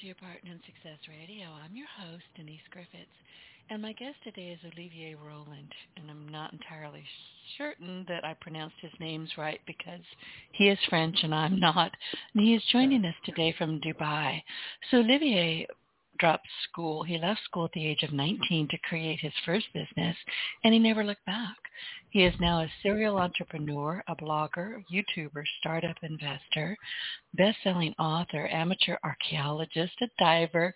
To your Partner in Success Radio. I'm your host, Denise Griffiths, and my guest today is Olivier Roland, and I'm not entirely certain that I pronounced his names right because he is French and I'm not. And he is joining us today from Dubai. So Olivier dropped school. He left school at the age of 19 to create his first business, and he never looked back. He is now a serial entrepreneur, a blogger, YouTuber, startup investor, best-selling author, amateur archaeologist, a diver,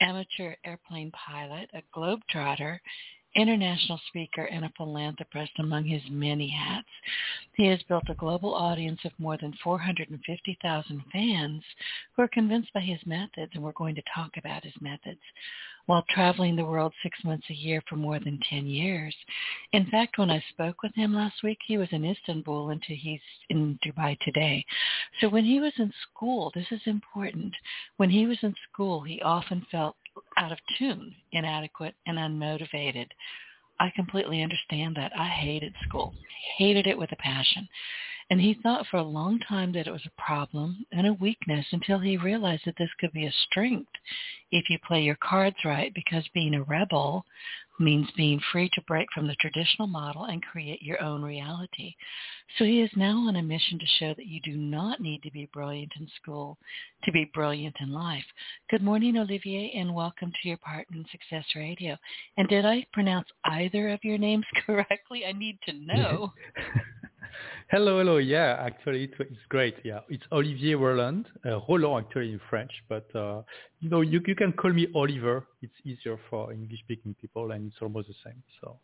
amateur airplane pilot, a globetrotter, international speaker and a philanthropist among his many hats. He has built a global audience of more than 450,000 fans who are convinced by his methods, and we're going to talk about his methods, while traveling the world six months a year for more than 10 years. In fact, when I spoke with him last week, he was in Istanbul until he's in Dubai today. So when he was in school, this is important. When he was in school, he often felt out of tune, inadequate, and unmotivated. I completely understand that. I hated school, hated it with a passion. And he thought for a long time that it was a problem and a weakness until he realized that this could be a strength if you play your cards right because being a rebel means being free to break from the traditional model and create your own reality. So he is now on a mission to show that you do not need to be brilliant in school to be brilliant in life. Good morning, Olivier, and welcome to your Partner Success Radio. And did I pronounce either of your names correctly? I need to know. hello, hello. Yeah, actually, it's great. Yeah, it's Olivier Roland, uh, Roland actually in French, but uh, you know, you you can call me Oliver. It's easier for English-speaking people, and it's almost the same. So.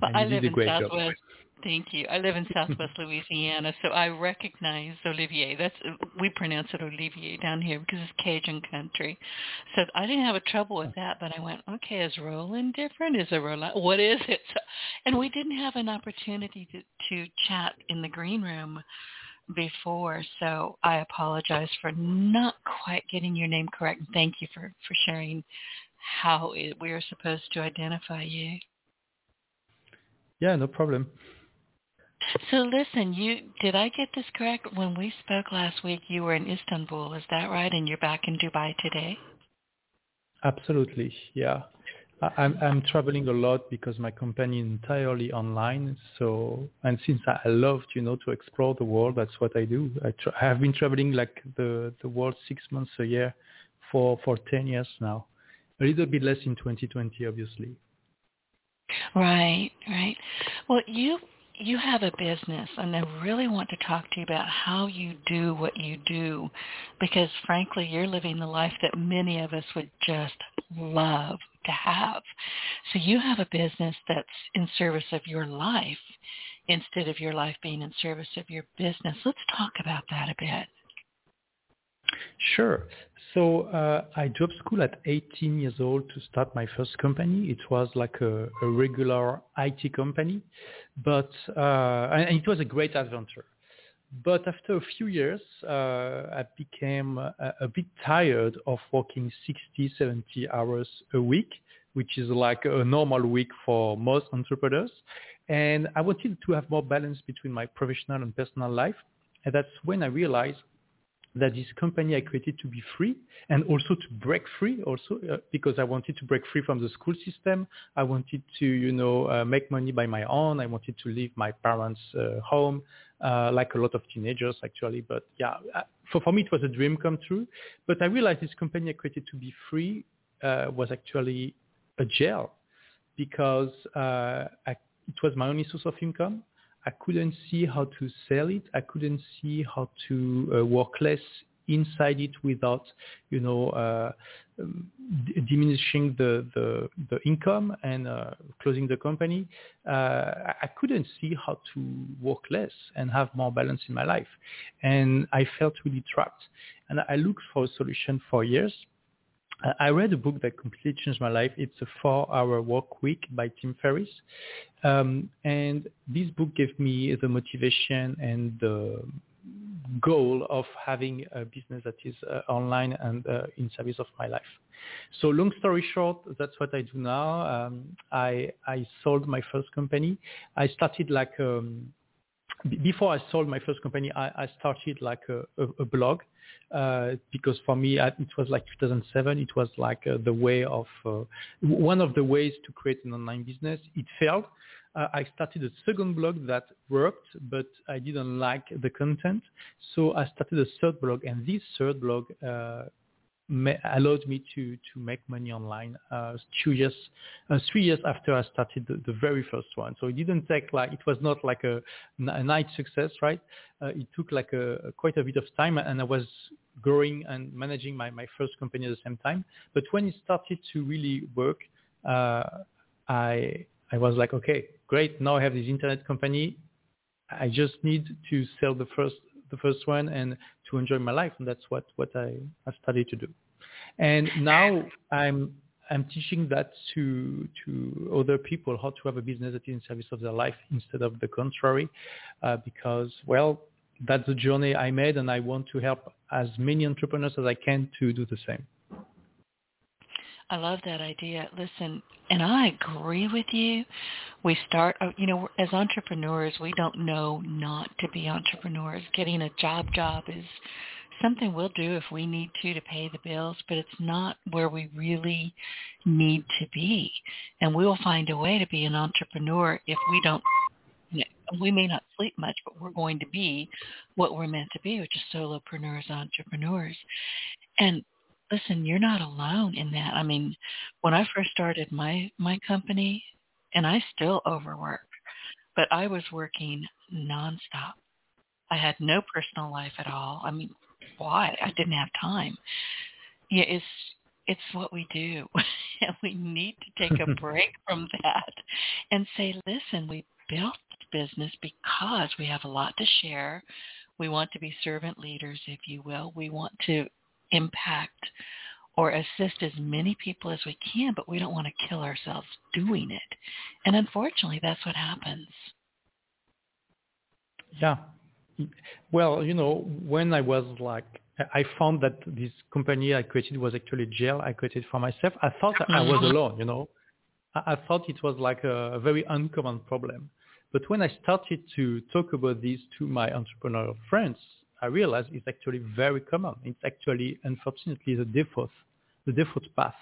Well, I live in Southwest. Job. Thank you. I live in Southwest Louisiana, so I recognize Olivier. That's we pronounce it Olivier down here because it's Cajun country. So I didn't have a trouble with that, but I went, okay, is Roland different? Is a Roland? What is it? So, and we didn't have an opportunity to to chat in the green room before, so I apologize for not quite getting your name correct. Thank you for for sharing how it, we are supposed to identify you. Yeah, no problem. So listen, you did I get this correct? When we spoke last week, you were in Istanbul, is that right? And you're back in Dubai today? Absolutely, yeah. I'm I'm traveling a lot because my company is entirely online. So and since I loved, you know, to explore the world, that's what I do. I, tra- I have been traveling like the the world six months a year for for ten years now. A little bit less in 2020, obviously. Right, right. Well, you you have a business and I really want to talk to you about how you do what you do because frankly you're living the life that many of us would just love to have. So you have a business that's in service of your life instead of your life being in service of your business. Let's talk about that a bit. Sure. So uh, I dropped school at 18 years old to start my first company. It was like a, a regular IT company, but uh, and it was a great adventure. But after a few years, uh, I became a, a, bit tired of working 60, 70 hours a week, which is like a normal week for most entrepreneurs. And I wanted to have more balance between my professional and personal life. And that's when I realized that this company I created to be free and also to break free also uh, because I wanted to break free from the school system. I wanted to, you know, uh, make money by my own. I wanted to leave my parents' uh, home, uh, like a lot of teenagers actually. But yeah, uh, for, for me it was a dream come true. But I realized this company I created to be free uh, was actually a jail because I, it was my only source of income. I couldn't see how to sell it. I couldn't see how to uh, work less inside it without, you know, uh, d- diminishing the, the, the income and uh, closing the company. Uh, I couldn't see how to work less and have more balance in my life. And I felt really trapped. And I looked for a solution for years. I read a book that completely changed my life. It's a four-hour work week by Tim Ferriss. Um, and this book gave me the motivation and the goal of having a business that is uh, online and uh, in service of my life. So long story short, that's what I do now. Um, I, I sold my first company. I started like, um, before I sold my first company, I, I started like a, a, a blog uh, because for me it was like 2007. It was like uh, the way of uh, one of the ways to create an online business. It failed. Uh, I started a second blog that worked, but I didn't like the content, so I started a third blog, and this third blog allowed me to to make money online uh, two years uh, three years after I started the, the, very first one. So it didn't take like it was not like a, a night success right? Uh, it took like a, a, quite a bit of time and I was growing and managing my, my first company at the same time. But when it started to really work uh, I I was like okay great. Now I have this internet company. I just need to sell the first the first one and to enjoy my life. And that's what, what I, I started to do. And now I'm, I'm teaching that to, to other people, how to have a business that is in service of their life instead of the contrary, uh, because, well, that's the journey I made and I want to help as many entrepreneurs as I can to do the same. I love that idea. Listen, and I agree with you. We start, uh, you know, as entrepreneurs, we don't know not to be entrepreneurs. Getting a job job is something we'll do if we need to to pay the bills, but it's not where we really need to be. And we will find a way to be an entrepreneur if we don't we may not sleep much, but we're going to be what we're meant to be, which is solopreneurs, entrepreneurs. And listen, you're not alone in that. I mean, when I first started my my company, and I still overwork, but I was working nonstop. I had no personal life at all. I mean, why? I didn't have time. Yeah, it's it's what we do, and we need to take a break from that and say, listen, we built this business because we have a lot to share. We want to be servant leaders, if you will. We want to impact or assist as many people as we can, but we don't want to kill ourselves doing it. And unfortunately, that's what happens. Yeah. Well, you know, when I was like, I found that this company I created was actually jail I created for myself. I thought I was mm-hmm. alone, you know. I, thought it was like a, a very uncommon problem. But when I started to talk about this to my entrepreneurial friends, I realized it's actually very common. It's actually, unfortunately, the default, the default path.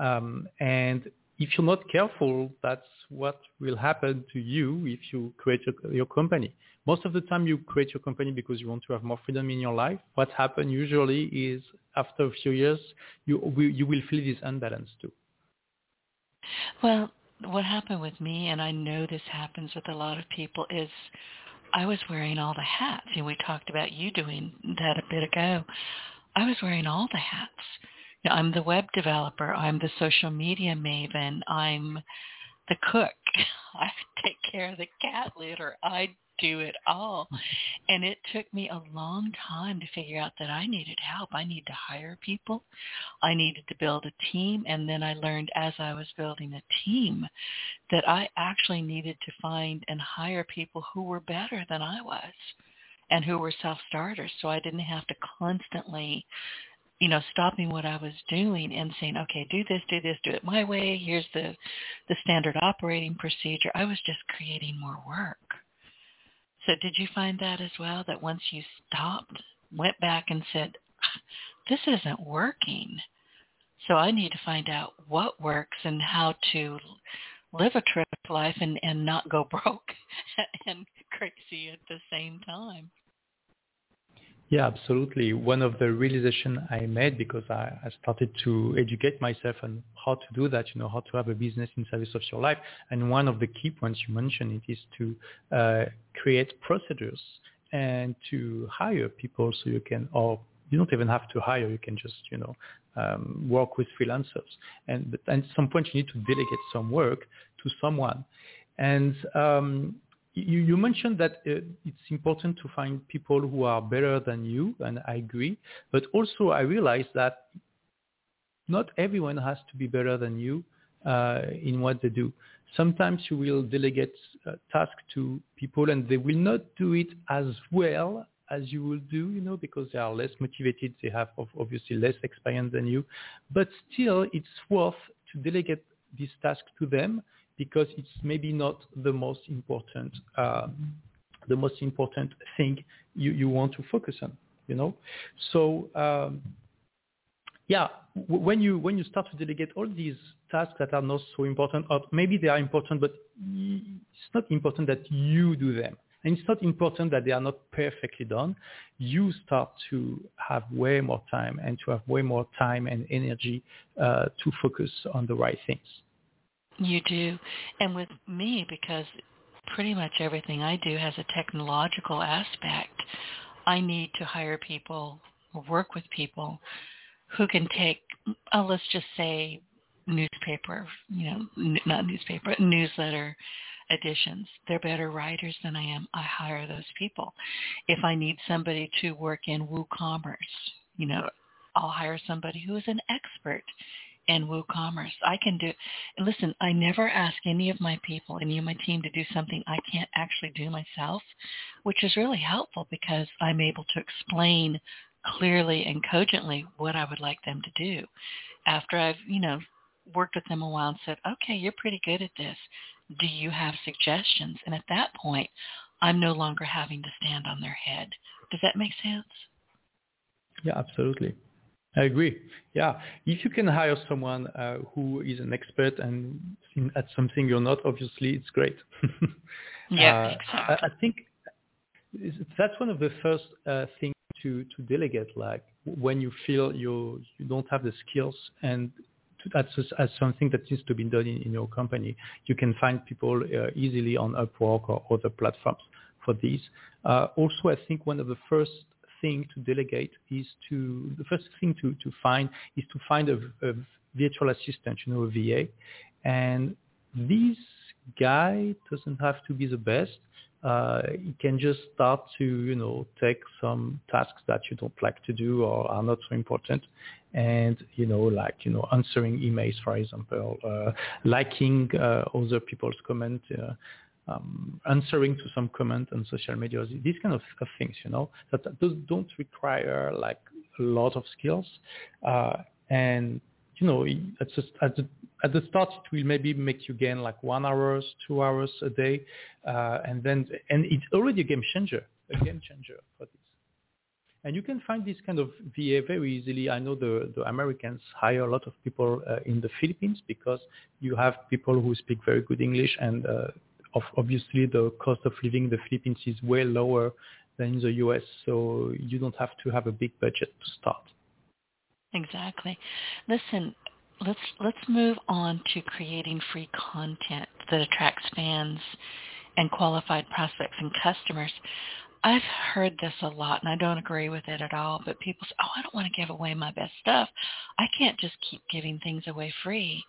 Um, and if you're not careful, that's what will happen to you if you create your, your, company. Most of the time you create your company because you want to have more freedom in your life. What happens usually is after a few years, you, you will feel this unbalance too. Well, what happened with me, and I know this happens with a lot of people, is I was wearing all the hats. And we talked about you doing that a bit ago. I was wearing all the hats. You know, I'm the web developer. I'm the social media maven. I'm the cook. I take care of the cat litter. I do it all. And it took me a long time to figure out that I needed help. I needed to hire people. I needed to build a team. And then I learned as I was building a team that I actually needed to find and hire people who were better than I was and who were self-starters. So I didn't have to constantly you know, stopping what I was doing and saying, okay, do this, do this, do it my way. Here's the, the standard operating procedure. I was just creating more work. So did you find that as well, that once you stopped, went back and said, this isn't working, so I need to find out what works and how to live a trip life and, and not go broke and crazy at the same time. Yeah, absolutely. One of the realization I made because I, I, started to educate myself on how to do that, you know, how to have a business in service of your life. And one of the key points you mentioned it is to uh, create procedures and to hire people so you can, or you don't even have to hire, you can just, you know, um, work with freelancers. And, and at some point you need to delegate some work to someone. And um, you, you mentioned that uh, it's important to find people who are better than you, and I agree. But also, I realize that not everyone has to be better than you uh, in what they do. Sometimes you will delegate uh, tasks to people and they will not do it as well as you will do, you know, because they are less motivated. They have obviously less experience than you, but still it's worth to delegate this task to them because it's maybe not the most important, um, the most important thing you, you want to focus on, you know. So um, yeah, when you when you start to delegate all these tasks that are not so important, or maybe they are important, but it's not important that you do them. And it's not important that they are not perfectly done. You start to have way more time and to have way more time and energy uh, to focus on the right things. You do. And with me, because pretty much everything I do has a technological aspect, I need to hire people or work with people who can take, oh, let's just say newspaper, you know, n- not newspaper, newsletter editions. They're better writers than I am. I hire those people. If I need somebody to work in WooCommerce, you know, I'll hire somebody who is an expert in WooCommerce. I can do, listen, I never ask any of my people, any of my team to do something I can't actually do myself, which is really helpful because I'm able to explain clearly and cogently what I would like them to do. After I've, you know, worked with them a while and said, okay, you're pretty good at this. Do you have suggestions? And at that point, I'm no longer having to stand on their head. Does that make sense? Yeah, absolutely. I agree. Yeah, if you can hire someone uh, who is an expert and at something you're not, obviously it's great. yeah, uh, exactly. I, I, think that's one of the first uh, things to to delegate. Like when you feel you you don't have the skills and that's as something that needs to be done in, in your company. You can find people uh, easily on Upwork or other platforms for these. Uh, also, I think one of the first thing to delegate is to the first thing to, to find is to find a, a virtual assistant, you know, a VA, and this guy doesn't have to be the best. Uh, you can just start to, you know, take some tasks that you don't like to do or are not so important, and you know, like you know, answering emails, for example, uh, liking uh, other people's comments. Um, answering to some comment on social media, these kind of, of things, you know, that those don't require like a lot of skills. Uh, and, you know, at, just, at, the, at the start, it will maybe make you gain like one hours, two hours a day. Uh, and then, and it's already a game changer, a game changer for this. And you can find this kind of VA very easily. I know the, the Americans hire a lot of people uh, in the Philippines because you have people who speak very good English and uh, obviously the cost of living in the Philippines is way lower than in the US, so you don't have to have a big budget to start. Exactly. Listen, let's let's move on to creating free content that attracts fans and qualified prospects and customers. I've heard this a lot, and I don't agree with it at all. But people say, "Oh, I don't want to give away my best stuff. I can't just keep giving things away free."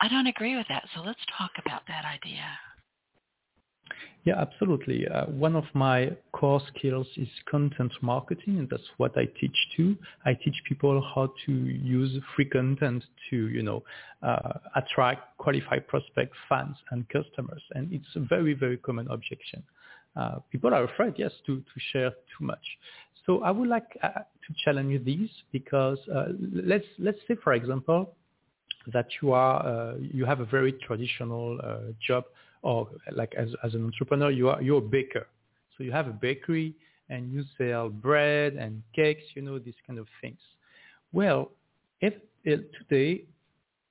I don't agree with that. So let's talk about that idea. Yeah, absolutely. Uh, one of my core skills is content marketing, and that's what I teach too. I teach people how to use free content to, you know, uh, attract qualified prospect fans and customers, and it's a very, very common objection. Uh, people are afraid, yes, to, to share too much. So I would like uh, to challenge you these because uh, let's let's say, for example, that you are uh, you have a very traditional job or like as, as an entrepreneur, you are, you're a baker. So you have a bakery and you sell bread and cakes, you know, these kind of things. Well, if, today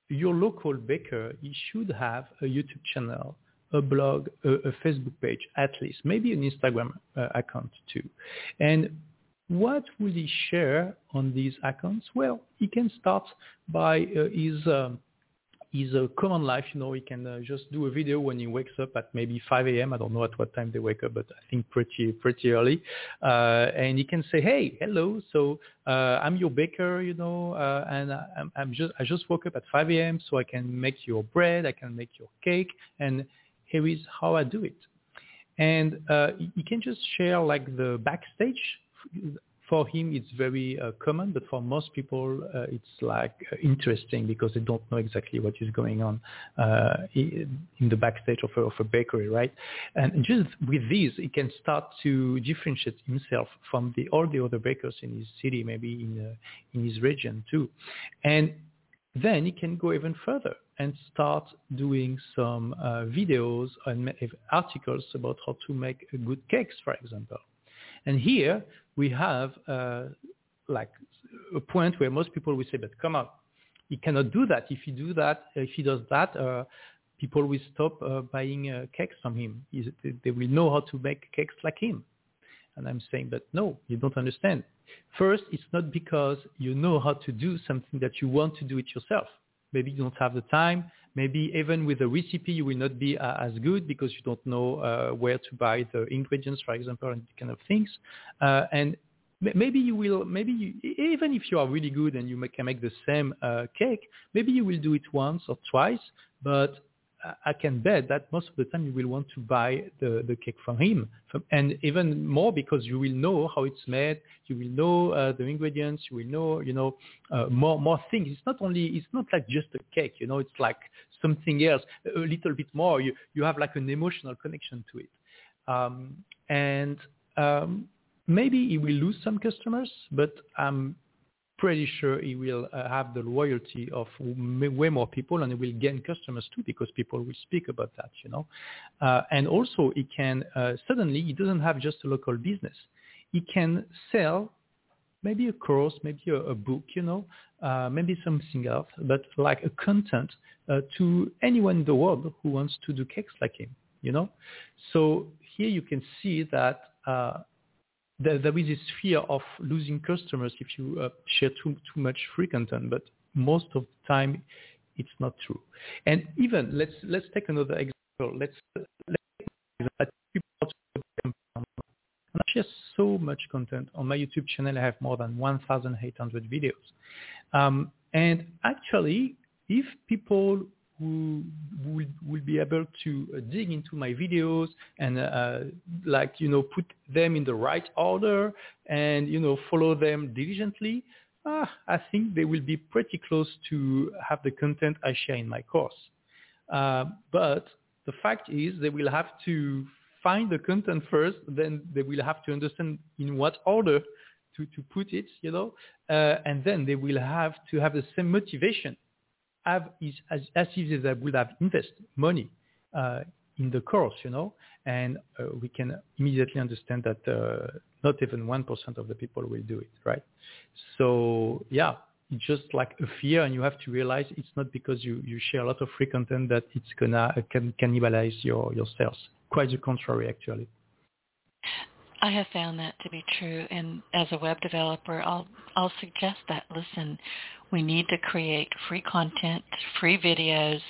your local baker, he should have a YouTube channel, a blog, a, a Facebook page at least, maybe an Instagram uh, account too. And what will he share on these accounts? Well, he can start by uh, his um, is a common life. You know, he can uh, just do a video when he wakes up at maybe 5 a.m. I don't know at what time they wake up, but I think pretty pretty early. Uh, and he can say, "Hey, hello. So uh, I'm your baker, you know, uh, and I'm, I'm just I just woke up at 5 a.m. so I can make your bread, I can make your cake, and here is how I do it." And uh, you can just share like the backstage for him it's very uh, common, but for most people uh, it's like uh, interesting because they don't know exactly what is going on uh, in the backstage of a, of a bakery, right? And just with this, he can start to differentiate himself from the all the other bakers in his city, maybe in uh, in his region too, and then he can go even further and start doing some uh, videos and articles about how to make good cakes, for example. And here we have uh, like a point where most people will say, but come on, he cannot do that. If he do that, if he does that, uh, people will stop uh, buying uh, cakes from him. He's, they will know how to make cakes like him. And I'm saying, but no, you don't understand. First, it's not because you know how to do something that you want to do it yourself. Maybe you don't have the time. Maybe even with a recipe, you will not be uh, as good because you don't know uh, where to buy the ingredients, for example, and kind of things. Uh, and maybe you will, maybe you, even if you are really good and you can make the same uh, cake, maybe you will do it once or twice, but I can bet that most of the time you will want to buy the, the cake from him, from, and even more because you will know how it's made, you will know uh, the ingredients, you will know, you know, uh, more more things. It's not only, it's not like just a cake, you know, it's like something else, a little bit more. You you have like an emotional connection to it, um, and um, maybe he will lose some customers, but I'm pretty sure he will uh, have the loyalty of way more people and he will gain customers too because people will speak about that, you know. Uh, and also he can, uh, suddenly he doesn't have just a local business. He can sell maybe a course, maybe a, a book, you know, uh, maybe something else, but like a content uh, to anyone in the world who wants to do cakes like him, you know. So here you can see that uh, there, there is this fear of losing customers if you uh, share too too much free content, but most of the time it's not true. And even let's let's take another example. Let's let's I share so much content on my YouTube channel. I have more than 1,800 videos, um, and actually, if people who will, will be able to uh, dig into my videos and uh, like you know put them in the right order and you know follow them diligently uh, i think they will be pretty close to have the content i share in my course. Uh, but the fact is they will have to find the content first then they will have to understand in what order to, to put it you know uh, and then they will have to have the same motivation have is as, as if they would have invested money uh, in the course, you know, and uh, we can immediately understand that uh, not even 1% of the people will do it, right? So yeah, it's just like a fear and you have to realize it's not because you, you share a lot of free content that it's gonna uh, can cannibalize your, your sales. Quite the contrary, actually. I have found that to be true, and as a web developer, I'll I'll suggest that. Listen, we need to create free content, free videos.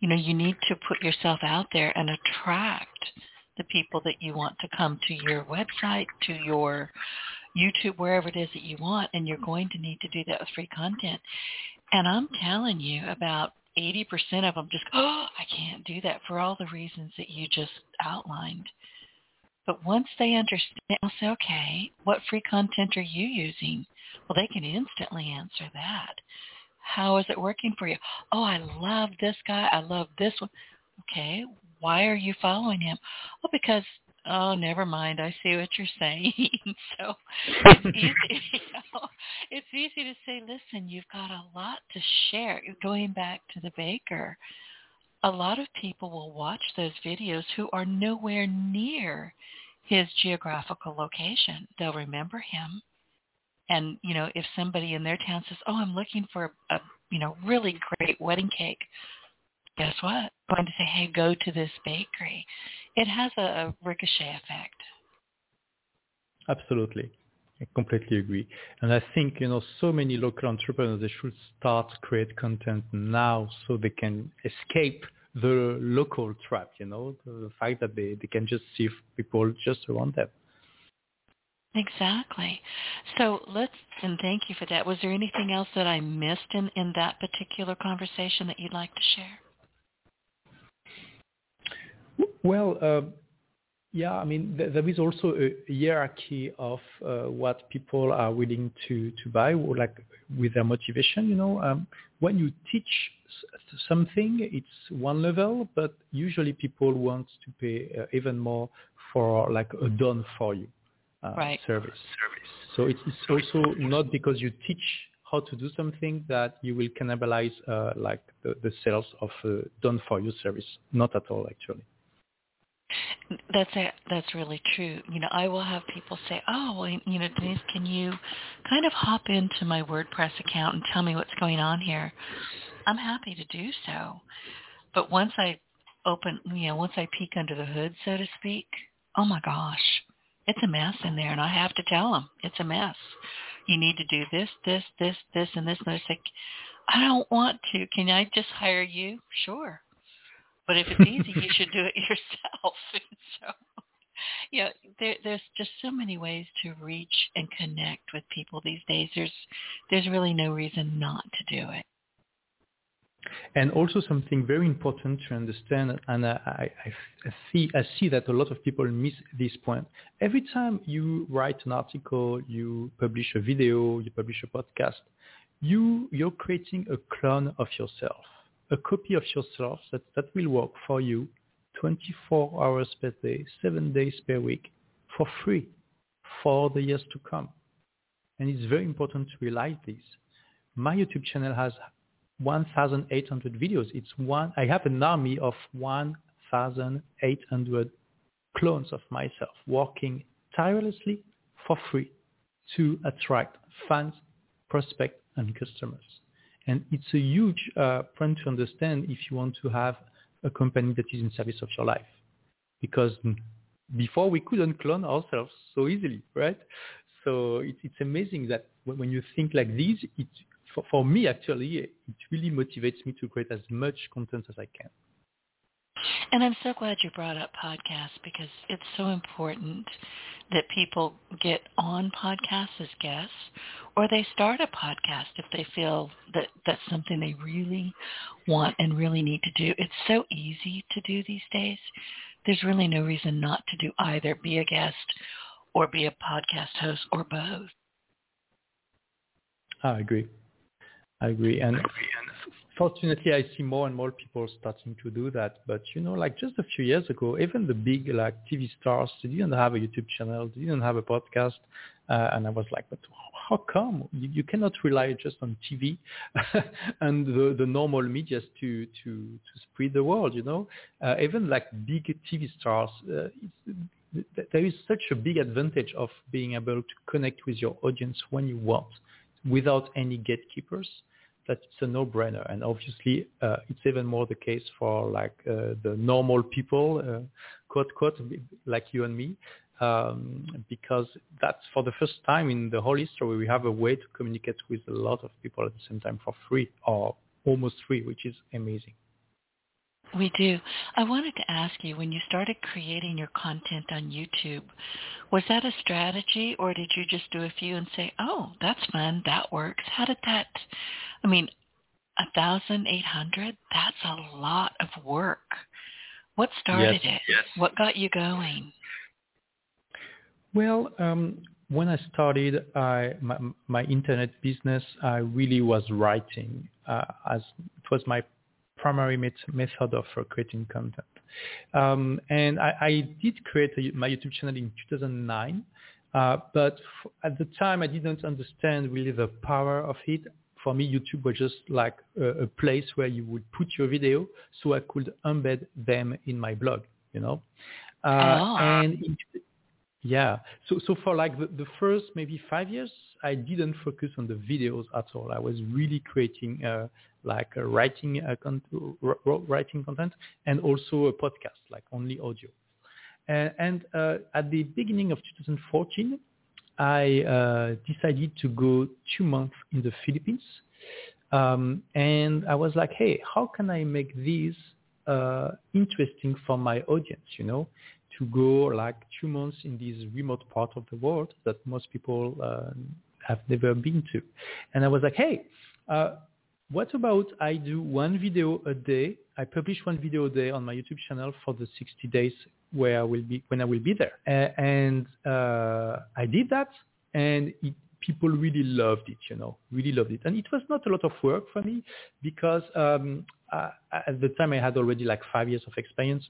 You know, you need to put yourself out there and attract the people that you want to come to your website, to your YouTube, wherever it is that you want, and you're going to need to do that with free content. And I'm telling you, about 80% of them just, oh, I can't do that for all the reasons that you just outlined. But once they understand, they'll say, okay, what free content are you using? Well, they can instantly answer that. How is it working for you? Oh, I love this guy. I love this one. Okay, why are you following him? Oh, because oh, never mind. I see what you're saying. so it's easy. You know, it's easy to say, listen, you've got a lot to share. Going back to the baker, a lot of people will watch those videos who are nowhere near his geographical location. They'll remember him. And, you know, if somebody in their town says, oh, I'm looking for a, a you know, really great wedding cake, guess what? I'm going to say, hey, go to this bakery. It has a, a ricochet effect. Absolutely. I completely agree. And I think, you know, so many local entrepreneurs, they should start create content now so they can escape the local trap, you know, the fact that they, they can just see people just around them. Exactly. So let's, and thank you for that. Was there anything else that I missed in, in that particular conversation that you'd like to share? Well, uh, Yeah, I mean, there is also a hierarchy of uh, what people are willing to, to buy, or like with their motivation. You know, um, when you teach something, it's one level, but usually people want to pay uh, even more for like a done for you uh, right. service. So it's, it's also not because you teach how to do something that you will cannibalize uh, like the, the sales of uh, done for you service. Not at all, actually. That's a, that's really true. You know, I will have people say, "Oh, well, you know, Denise, can you kind of hop into my WordPress account and tell me what's going on here?" I'm happy to do so, but once I open, you know, once I peek under the hood, so to speak, oh my gosh, it's a mess in there, and I have to tell them it's a mess. You need to do this, this, this, this, and this. And they're like, I don't want to. Can I just hire you? Sure. But if it's easy, you should do it yourself. so, you know, there, there's just so many ways to reach and connect with people these days. There's, there's really no reason not to do it. And also something very important to understand, and I, I, I, see, I see that a lot of people miss this point. Every time you write an article, you publish a video, you publish a podcast, you, you're creating a clone of yourself a copy of yourself that, that will work for you 24 hours per day, seven days per week for free for the years to come. And it's very important to realize this. My YouTube channel has 1,800 videos. It's one, I have an army of 1,800 clones of myself working tirelessly for free to attract fans, prospects, and customers. And it's a huge uh, point to understand if you want to have a company that is in service of your life. Because before we couldn't clone ourselves so easily, right? So it, it's amazing that when, you think like this, it, for, for me actually, it really motivates me to create as much content as I can. And I'm so glad you brought up podcasts because it's so important that people get on podcasts as guests or they start a podcast if they feel that that's something they really want and really need to do. It's so easy to do these days. There's really no reason not to do either, be a guest or be a podcast host or both. I agree. I agree. And fortunately, I see more and more people starting to do that. But you know, like just a few years ago, even the big like TV stars, they didn't have a YouTube channel, they didn't have a podcast, uh, and I was like, but how come you, you cannot rely just on TV and the, the normal media to to to spread the word? You know, uh, even like big TV stars. Uh, there is such a big advantage of being able to connect with your audience when you want without any gatekeepers that it's a no-brainer. And obviously, uh, it's even more the case for like uh, the normal people, uh, quote quote, like you and me, um, because that's for the first time in the whole history we have a way to communicate with a lot of people at the same time for free or almost free, which is amazing. We do. I wanted to ask you, when you started creating your content on YouTube, was that a strategy or did you just do a few and say, oh, that's fun, that works? How did that, I mean, 1,800, that's a lot of work. What started yes, it? Yes. What got you going? Well, um, when I started I, my, my, internet business, I really was writing uh, as it was my primary met- method of uh, creating content. Um, and I, I, did create a, my YouTube channel in 2009, uh, but f- at the time I didn't understand really the power of it. For me, YouTube was just like a, a place where you would put your video so I could embed them in my blog, you know. Uh, oh. And in, yeah. So so for like the, the first maybe five years, I didn't focus on the videos at all. I was really creating uh, like writing uh, con- writing content and also a podcast, like only audio. Uh, and uh, at the beginning of 2014, I uh, decided to go two months in the Philippines. Um, and I was like, hey, how can I make this uh, interesting for my audience, you know? To go like two months in this remote part of the world that most people uh, have never been to. And I was like, hey, uh, what about I do one video a day? I publish one video a day on my YouTube channel for the 60 days where I will be when I will be there. Uh, and uh, I did that, and it, people really loved it. You know, really loved it. And it was not a lot of work for me because um, uh, at the time I had already like five years of experience,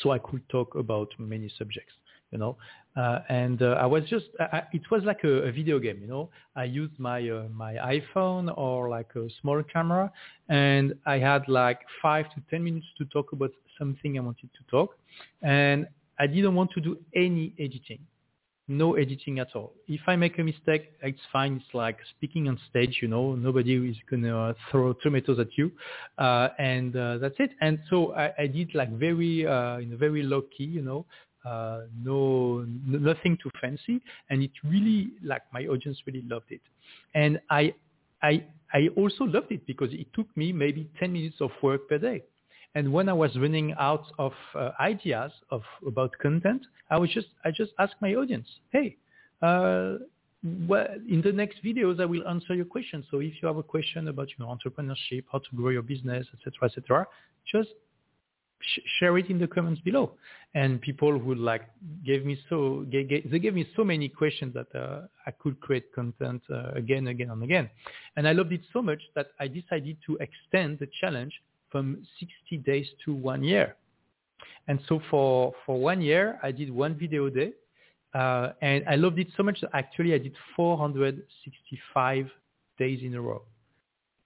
so I could talk about many subjects you know. Uh, and uh, I was just, I, it was like a, a, video game, you know. I used my uh, my iPhone or like a small camera, and I had like five to ten minutes to talk about something I wanted to talk, and I didn't want to do any editing, no editing at all. If I make a mistake, it's fine. It's like speaking on stage, you know. Nobody is gonna throw tomatoes at you, uh, and uh, that's it. And so I, I did like very, uh, in a very low key, you know uh, no nothing too fancy, and it really like my audience really loved it, and I I I also loved it because it took me maybe 10 minutes of work per day. And when I was running out of uh, ideas of about content, I was just I just asked my audience, hey, uh, well, in the next videos I will answer your questions. So if you have a question about you know entrepreneurship, how to grow your business, etc., etc., just sh- share it in the comments below. And people who like gave me so they gave me so many questions that uh, I could create content uh, again, again, and again. And I loved it so much that I decided to extend the challenge from 60 days to one year. And so for for one year, I did one video a day, uh, and I loved it so much that actually I did 465 days in a row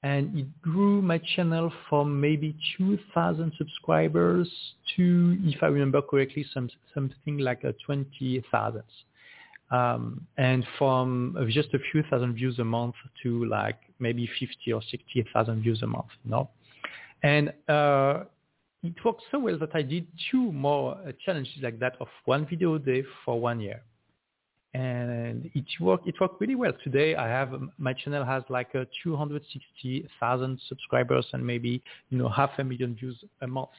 and it grew my channel from maybe 2,000 subscribers to, if I remember correctly, some, something like 20,000. Um, and from just a few thousand views a month to like maybe 50 or 60,000 views a month, you know. And uh, it worked so well that I did two more uh, challenges like that of one video a day for one year. And it worked it worked really well. Today i have my channel has like 260,000 subscribers and maybe you know half a million views a month.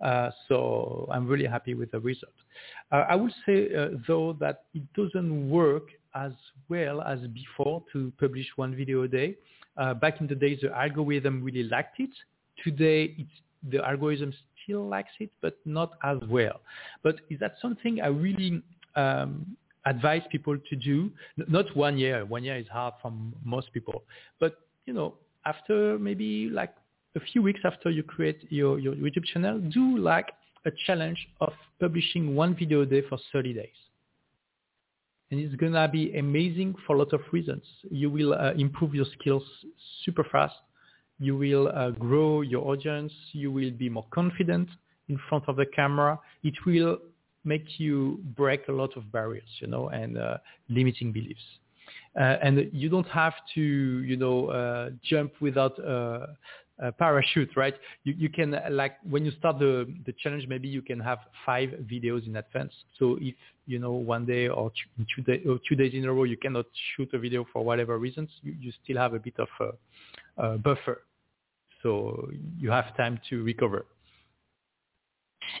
Uh, so i'm really happy with the result. Uh, i would say uh, though that it doesn't work as well as before to publish one video a day. Uh, back in the days the algorithm really liked it today the algorithm still likes it but not as well but is that something i really um, advise people to do, not one year, one year is hard for most people, but you know, after maybe like a few weeks after you create your, your YouTube channel, do like a challenge of publishing one video a day for 30 days. And it's going to be amazing for a lot of reasons. You will uh, improve your skills super fast. You will uh, grow your audience. You will be more confident in front of the camera. It will make you break a lot of barriers, you know, and uh, limiting beliefs. Uh, and you don't have to, you know, uh, jump without a, a parachute, right? You, you can, uh, like, when you start the, the challenge, maybe you can have five videos in advance. So if, you know, one day or two, two, day, or two days in a row, you cannot shoot a video for whatever reasons, you, you still have a bit of a buffer. So you have time to recover.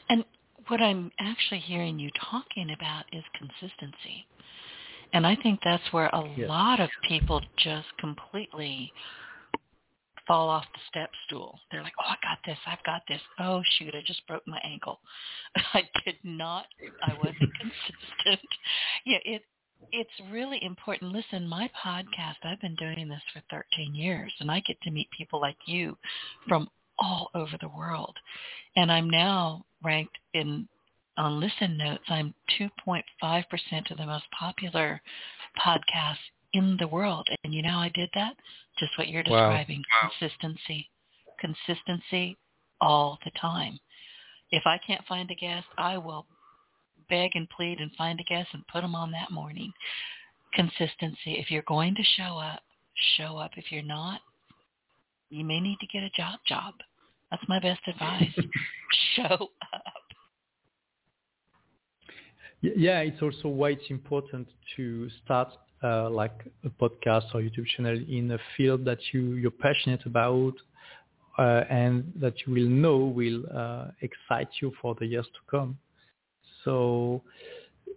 And what I'm actually hearing you talking about is consistency. And I think that's where a yes. lot of people just completely fall off the step stool. They're like, oh, I got this. I've got this. Oh, shoot, I just broke my ankle. I did not. I wasn't consistent. Yeah, it it's really important. Listen, my podcast, I've been doing this for 13 years, and I get to meet people like you from all over the world. And I'm now ranked in on listen notes. I'm 2.5% of the most popular podcasts in the world. And you know how I did that? Just what you're describing. Wow. Consistency. Consistency all the time. If I can't find a guest, I will beg and plead and find a guest and put them on that morning. Consistency. If you're going to show up, show up. If you're not, you may need to get a job job. That's my best advice. Show up. Yeah, it's also why it's important to start uh, like a podcast or YouTube channel in a field that you you're passionate about uh, and that you will know will uh, excite you for the years to come. So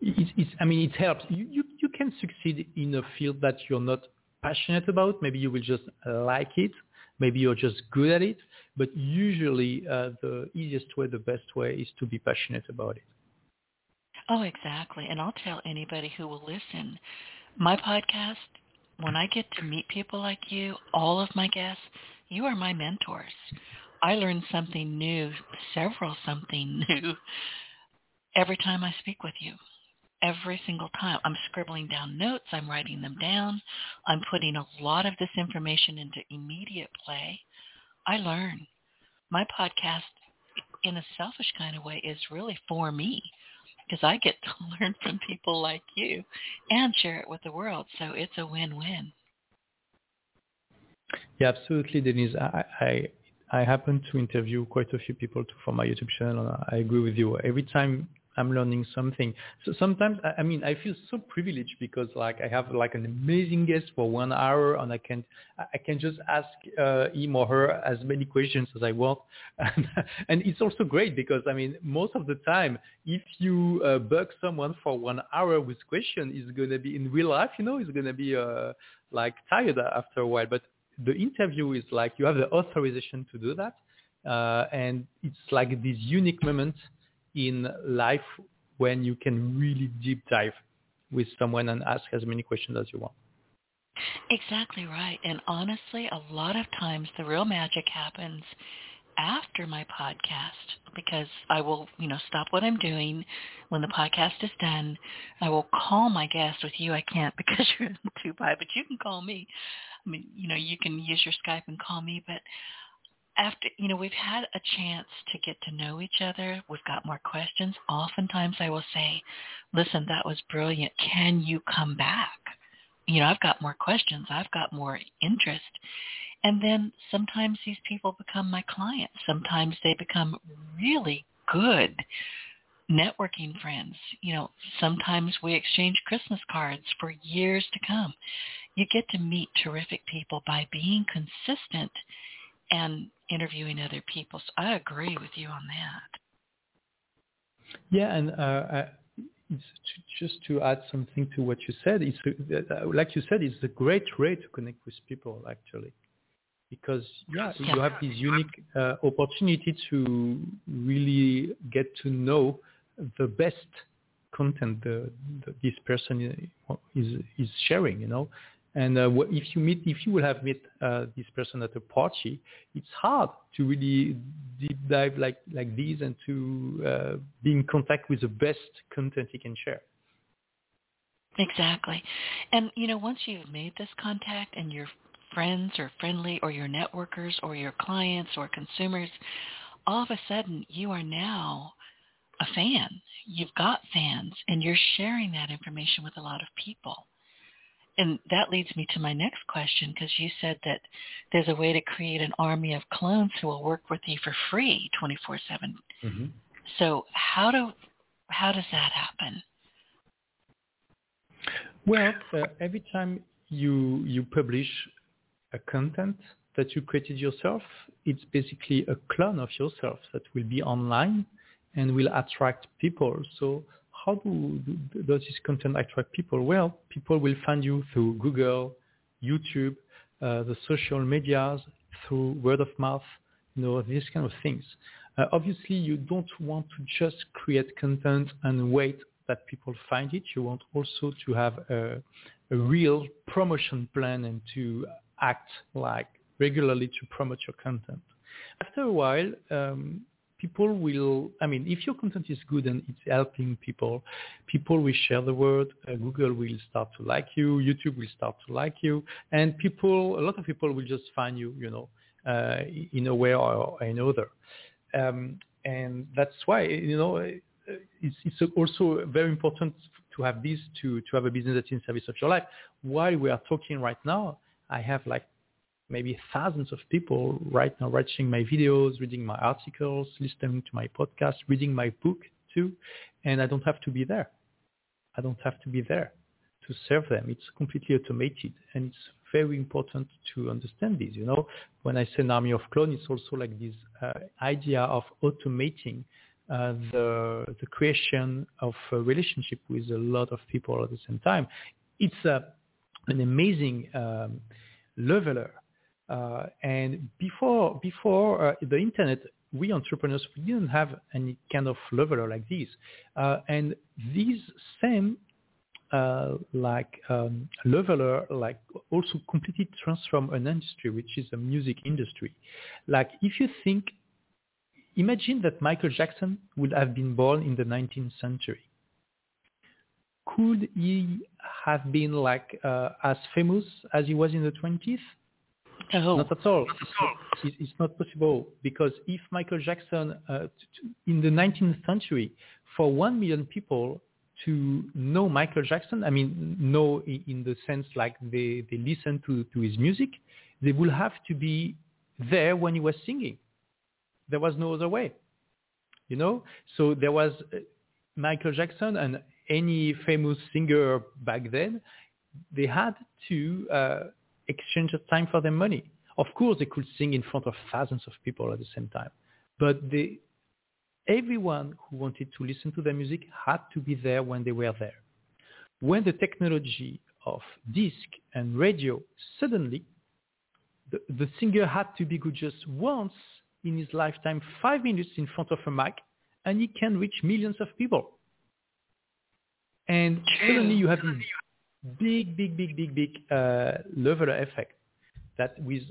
it, it's I mean it helps. You, you you can succeed in a field that you're not passionate about. Maybe you will just like it. Maybe you're just good at it. But usually uh, the easiest way, the best way is to be passionate about it. Oh, exactly. And I'll tell anybody who will listen, my podcast, when I get to meet people like you, all of my guests, you are my mentors. I learn something new, several something new, every time I speak with you. Every single time. I'm scribbling down notes. I'm writing them down. I'm putting a lot of this information into immediate play. I learn. My podcast, in a selfish kind of way, is really for me because I get to learn from people like you and share it with the world. So it's a win-win. Yeah, absolutely, Denise. I, I I happen to interview quite a few people for my YouTube channel. I agree with you. Every time I'm learning something. So sometimes, I mean, I feel so privileged because like I have like an amazing guest for one hour and I can, I can just ask uh, him or her as many questions as I want. And, and it's also great because I mean, most of the time, if you uh, bug someone for one hour with question, it's going to be in real life, you know, it's going to be uh, like tired after a while. But the interview is like you have the authorization to do that. Uh, and it's like this unique moment in life when you can really deep dive with someone and ask as many questions as you want. Exactly right. And honestly, a lot of times the real magic happens after my podcast because I will, you know, stop what I'm doing when the podcast is done. I will call my guest with you. I can't because you're in Dubai, but you can call me. I mean, you know, you can use your Skype and call me, but after you know we've had a chance to get to know each other. We've got more questions. Oftentimes i will say listen that was brilliant. Can you come back? You know i've got more questions. I've got more interest. And then sometimes these people become my clients. Sometimes they become really good networking friends. You know sometimes we exchange christmas cards for years to come. You get to meet terrific people by being consistent and interviewing other people. So I agree with you on that. Yeah, and uh, just to add something to what you said, it's uh, like you said, it's a great way to connect with people actually, because yeah, yeah. you have this unique uh, opportunity to really get to know the best content the, the, this person is is sharing, you know, and uh, if you meet, if you will have met uh, this person at a party, it's hard to really deep dive like like this and to uh, be in contact with the best content you can share. Exactly, and you know once you've made this contact and your friends or friendly or your networkers or your clients or consumers, all of a sudden you are now a fan. You've got fans, and you're sharing that information with a lot of people and that leads me to my next question because you said that there's a way to create an army of clones who will work with you for free 24/7. Mm-hmm. So how do how does that happen? Well, uh, every time you you publish a content that you created yourself, it's basically a clone of yourself that will be online and will attract people. So how do, do, does this content attract people? Well, people will find you through Google, YouTube, uh, the social medias, through word of mouth, you know, these kind of things. Uh, obviously, you don't want to just create content and wait that people find it. You want also to have a, a real promotion plan and to act like regularly to promote your content. After a while, um, people will, I mean, if your content is good and it's helping people, people will share the word. Uh, Google will start to like you. YouTube will start to like you. And people, a lot of people will just find you, you know, uh, in a way or another. Um, and that's why, you know, it's, it's also very important to have this, to, to have a business that's in service of your life. While we are talking right now, I have like maybe thousands of people right now watching my videos, reading my articles, listening to my podcast, reading my book too, and I don't have to be there. I don't have to be there to serve them. It's completely automated, and it's very important to understand this. You know, when I say an army of clones, it's also like this uh, idea of automating uh, the the creation of a relationship with a lot of people at the same time. It's a, an amazing um, leveler Uh, and before before uh, the internet, we entrepreneurs we didn't have any kind of leveler like this. Uh, and these same uh, like um, leveler like also completely transform an industry which is the music industry. Like if you think, imagine that Michael Jackson would have been born in the 19th century. Could he have been like uh, as famous as he was in the 20th? No. Not at all. It's, it's not possible because if Michael Jackson uh, in the 19th century, for one million people to know Michael Jackson, I mean, know in the sense like they, they listen to, to his music, they will have to be there when he was singing. There was no other way, you know? So there was uh, Michael Jackson and any famous singer back then, they had to uh, exchange of time for their money. Of course, they could sing in front of thousands of people at the same time, but they, everyone who wanted to listen to their music had to be there when they were there. When the technology of disc and radio suddenly, the, the singer had to be good just once in his lifetime, five minutes in front of a mic, and he can reach millions of people. And suddenly you have big, big, big, big, big uh, leveler effect that with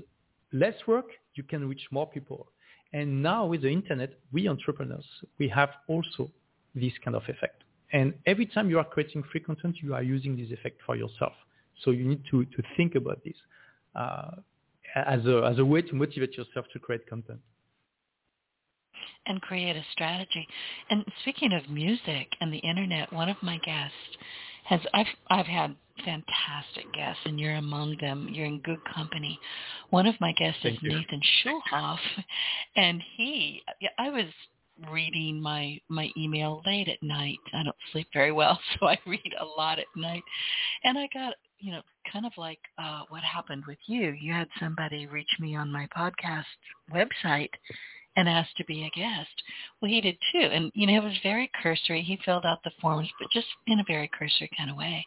less work, you can reach more people. And now with the internet, we entrepreneurs, we have also this kind of effect. And every time you are creating free content, you are using this effect for yourself. So you need to, to think about this uh, as, a, as a way to motivate yourself to create content. And create a strategy. And speaking of music and the internet, one of my guests has I've I've had fantastic guests, and you're among them. You're in good company. One of my guests Thank is you. Nathan Schulhof, and he. I was reading my my email late at night. I don't sleep very well, so I read a lot at night, and I got you know kind of like uh, what happened with you. You had somebody reach me on my podcast website and asked to be a guest. Well, he did too. And, you know, it was very cursory. He filled out the forms, but just in a very cursory kind of way.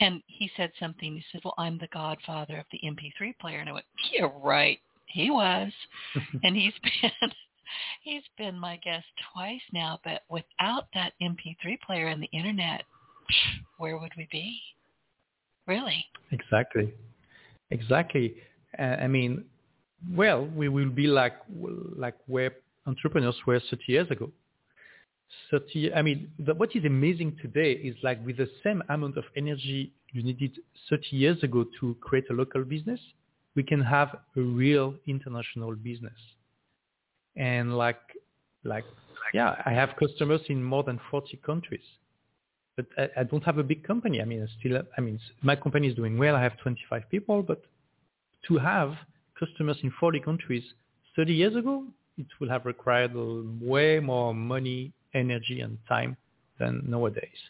And he said something. He said, well, I'm the godfather of the MP3 player. And I went, you're right. He was. and he's been, he's been my guest twice now. But without that MP3 player and the internet, where would we be? Really? Exactly. Exactly. Uh, I mean, well, we will be like like where entrepreneurs were 30 years ago. 30, I mean, the, what is amazing today is like with the same amount of energy you needed 30 years ago to create a local business, we can have a real international business. And like, like, yeah, I have customers in more than 40 countries, but I, I don't have a big company. I mean, I still, I mean, my company is doing well. I have 25 people, but to have customers in 40 countries 30 years ago, it would have required way more money, energy, and time than nowadays.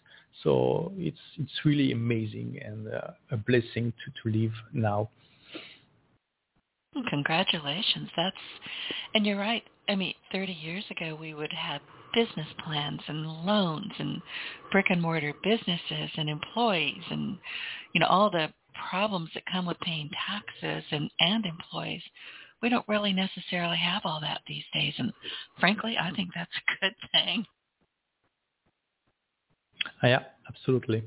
So it's it's really amazing and uh, a blessing to, to live now. Congratulations. That's and you're right. I mean, 30 years ago we would have business plans and loans and brick and mortar businesses and employees and you know all the problems that come with paying taxes and, and employees. We don't really necessarily have all that these days. And frankly, I think that's a good thing. Uh, yeah, absolutely.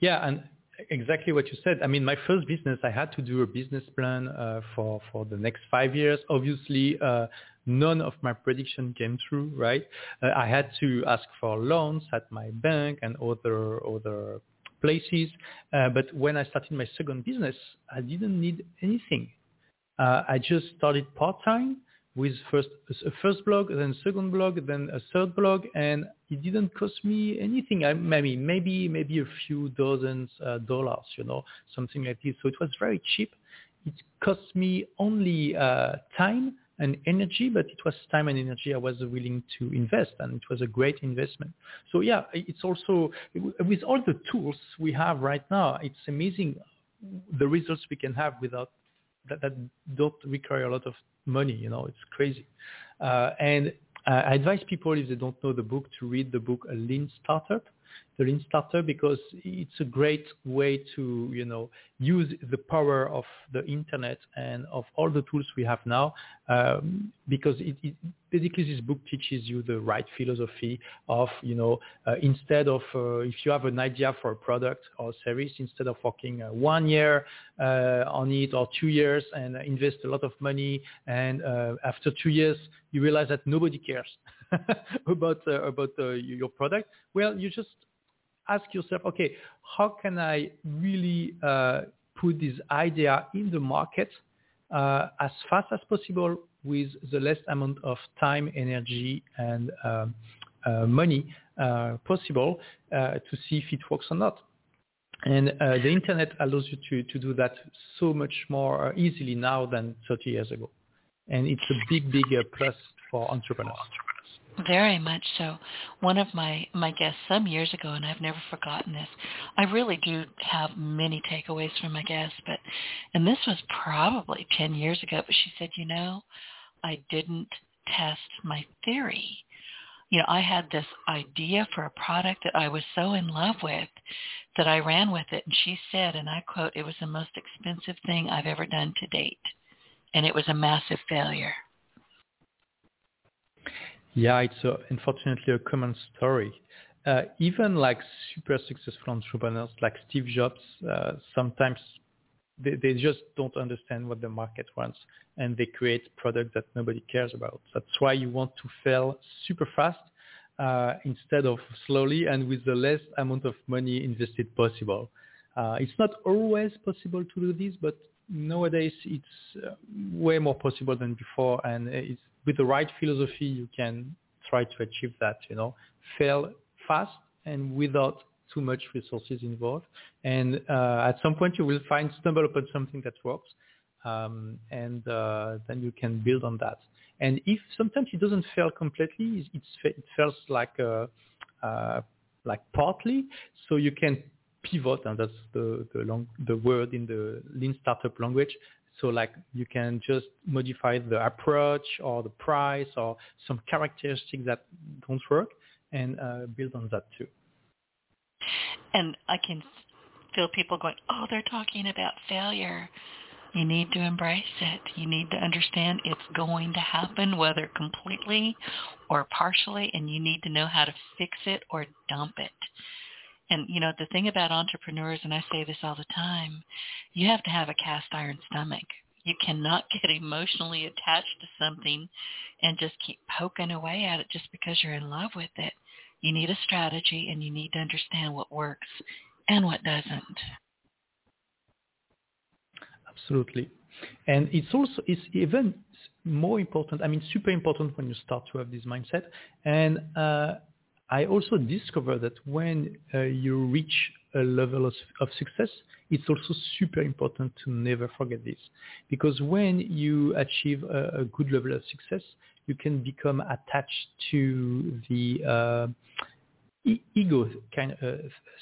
Yeah, and exactly what you said. I mean, my first business, I had to do a business plan uh, for for the next five years. Obviously, uh, none of my prediction came true. Right? Uh, I had to ask for loans at my bank and other other places. Uh, but when I started my second business, I didn't need anything. Uh, I just started part time with first a first blog, then second blog, then a third blog, and it didn't cost me anything. I maybe maybe maybe a few dozens uh, dollars, you know, something like this. So it was very cheap. It cost me only uh, time and energy, but it was time and energy I was willing to invest, and it was a great investment. So yeah, it's also with all the tools we have right now, it's amazing the results we can have without that, that don't require a lot of money. You know, it's crazy. Uh, and uh, I advise people if they don't know the book to read the book A Lean Startup. The lean starter because it's a great way to you know use the power of the internet and of all the tools we have now um, because it, it, basically this book teaches you the right philosophy of you know uh, instead of uh, if you have an idea for a product or service instead of working uh, one year uh, on it or two years and invest a lot of money and uh, after two years you realize that nobody cares about uh, about your product well you just ask yourself, okay, how can I really uh, put this idea in the market uh, as fast as possible with the less amount of time, energy, and um, uh, money uh, possible uh, to see if it works or not. And uh, the internet allows you to, to do that so much more easily now than 30 years ago. And it's a big, big plus for entrepreneurs. Very much so. One of my my guests some years ago, and I've never forgotten this. I really do have many takeaways from my guests, but and this was probably ten years ago. But she said, you know, I didn't test my theory. You know, I had this idea for a product that I was so in love with that I ran with it. And she said, and I quote, it was the most expensive thing I've ever done to date. And it was a massive failure. Yeah, it's a, unfortunately a common story. Uh, even like super successful entrepreneurs like Steve Jobs, uh, sometimes they, they just don't understand what the market wants and they create products that nobody cares about. That's why you want to fail super fast uh, instead of slowly and with the less amount of money invested possible. Uh, it's not always possible to do this, but nowadays it's uh, way more possible than before and it's with the right philosophy, you can try to achieve that, you know, fail fast and without too much resources involved. And uh, at some point, you will find stumble upon something that works, um, and uh, then you can build on that. And if sometimes it doesn't fail completely, it's, it fails like uh, uh, like partly, so you can pivot, and that's the the, long, the word in the lean startup language. So like you can just modify the approach or the price or some characteristics that don't work and uh, build on that too. And I can feel people going, oh, they're talking about failure. You need to embrace it. You need to understand it's going to happen, whether completely or partially, and you need to know how to fix it or dump it. And you know, the thing about entrepreneurs, and I say this all the time, you have to have a cast iron stomach. You cannot get emotionally attached to something and just keep poking away at it just because you're in love with it. You need a strategy and you need to understand what works and what doesn't. Absolutely. And it's also it's even more important. I mean, super important when you start to have this mindset. And uh, I also discovered that when uh, you reach a level of, of, success, it's also super important to never forget this. Because when you achieve a, a good level of success, you can become attached to the uh, e- ego kind of uh,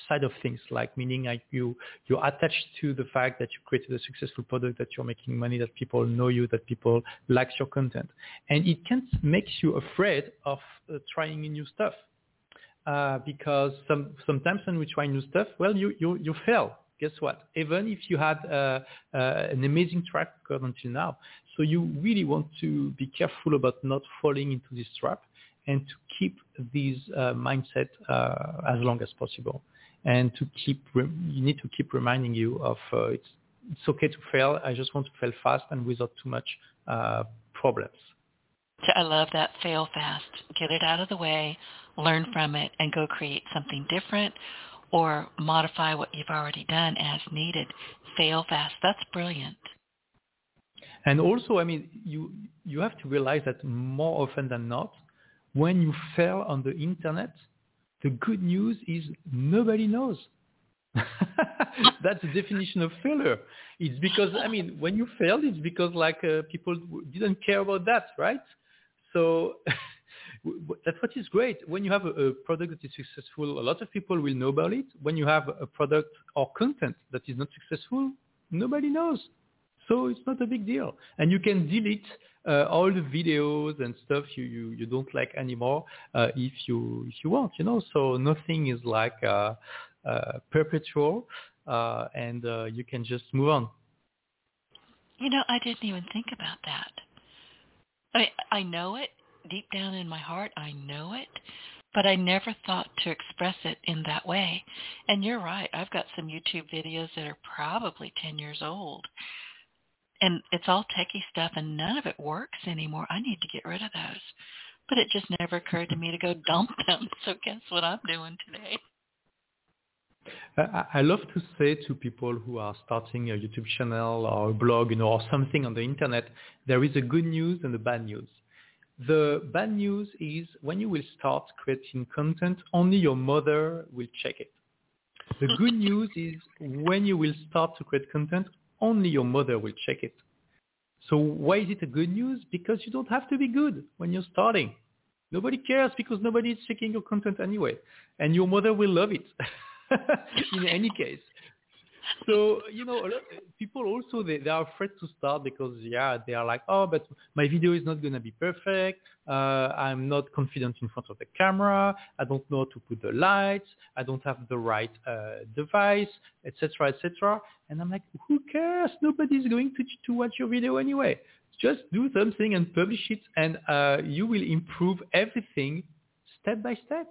side of things, like meaning like you you're attached to the fact that you created a successful product, that you're making money, that people know you, that people like your content, and it can make you afraid of uh, trying new stuff uh, because some, sometimes when we try new stuff, well, you, you, you fail. Guess what? Even if you had uh, uh, an amazing track record until now. So you really want to be careful about not falling into this trap and to keep this uh, mindset uh, as long as possible. And to keep, re- you need to keep reminding you of it's, it's okay to fail. I just want to fail fast and without too much problems. I love that fail fast. Get it out of the way, learn from it, and go create something different or modify what you've already done as needed. Fail fast. That's brilliant. And also, I mean, you you have to realize that more often than not, when you fail on the internet, the good news is nobody knows. That's the definition of failure. It's because I mean, when you failed, it's because like uh, people didn't care about that, right? So that's what is great. When you have a, a, product that is successful, a lot of people will know about it. When you have a product or content that is not successful, nobody knows. So it's not a big deal. And you can delete uh, all the videos and stuff you, you, you don't like anymore uh, if you if you want, you know. So nothing is like uh, uh, perpetual, uh, and uh, you can just move on. You know, I didn't even think about that. I I know it deep down in my heart. I know it, but I never thought to express it in that way. And you're right. I've got some YouTube videos that are probably 10 years old. And it's all techie stuff and none of it works anymore. I need to get rid of those. But it just never occurred to me to go dump them. So guess what I'm doing today? Uh, I love to say to people who are starting a YouTube channel or a blog, you know, or something on the internet, there is a good news and a bad news. The bad news is when you will start creating content, only your mother will check it. The good news is when you will start to create content, only your mother will check it. So why is it a good news? Because you don't have to be good when you're starting. Nobody cares because nobody is checking your content anyway. And your mother will love it in any case. So you know people also they, they are afraid to start because yeah they are like oh but my video is not to be perfect. Uh, i'm not confident in front of the camera. I don't know how to put the lights. I don't have the right uh, device etc etc and i'm like who cares? Nobody's going to to watch your video anyway. Just do something and publish it and uh, you will improve everything step by step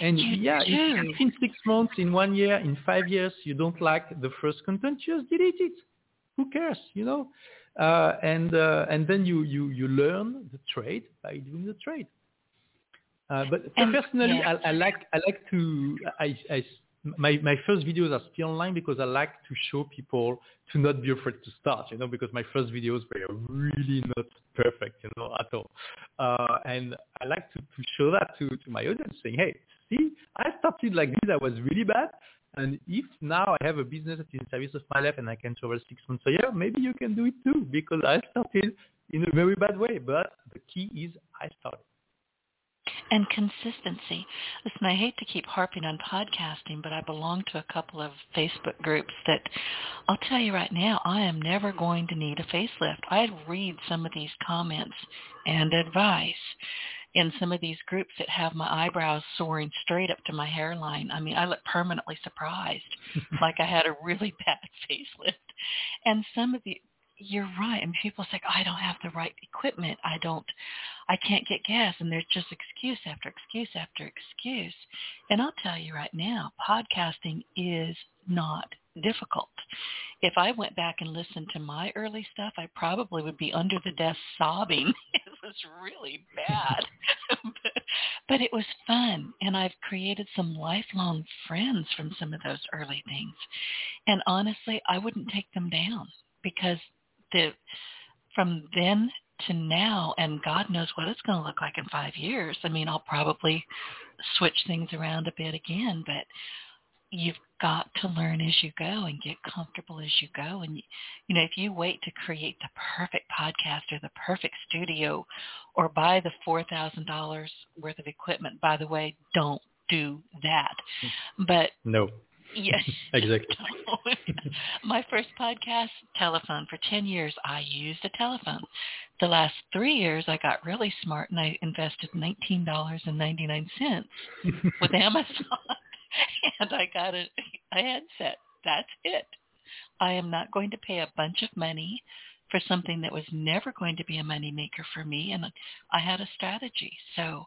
and you yeah, if in six months, in one year, in five years, you don't like the first content, just delete it. Who cares, you know? Uh, and uh, and then you, you, you learn the trade by doing the trade. Uh, but and, personally, yeah. I, I, like I like to I, I my my first videos are still online because I like to show people to not be afraid to start, you know, because my first videos were really not perfect, you know, at all. Uh, and I like to, to show that to, to my audience saying, hey, see, I started like this, I was really bad. And if now I have a business that is in service of my life and I can travel six months a year, maybe you can do it too because I started in a very bad way. But the key is I started and consistency. Listen, I hate to keep harping on podcasting, but I belong to a couple of Facebook groups that I'll tell you right now, I am never going to need a facelift. I read some of these comments and advice in some of these groups that have my eyebrows soaring straight up to my hairline. I mean, I look permanently surprised, like I had a really bad facelift. And some of the you're right. And people say, I don't have the right equipment. I don't, I can't get gas. And there's just excuse after excuse after excuse. And I'll tell you right now, podcasting is not difficult. If I went back and listened to my early stuff, I probably would be under the desk sobbing. it was really bad. but, it was fun. And I've created some lifelong friends from some of those early things. And honestly, I wouldn't take them down because the from then to now, and God knows what it's going to look like in five years. I mean, I'll probably switch things around a bit again, but you've got to learn as you go and get comfortable as you go. And, you know, if you wait to create the perfect podcast or the perfect studio or buy the $4,000 worth of equipment, by the way, don't do that. Mm. But no. Yes. exactly. My first podcast, telephone. For 10 years, I used a telephone. The last three years, I got really smart and I invested $19.99 with Amazon. and I got a, a headset. That's it. I am not going to pay a bunch of money for something that was never going to be a money maker for me. And I had a strategy. So,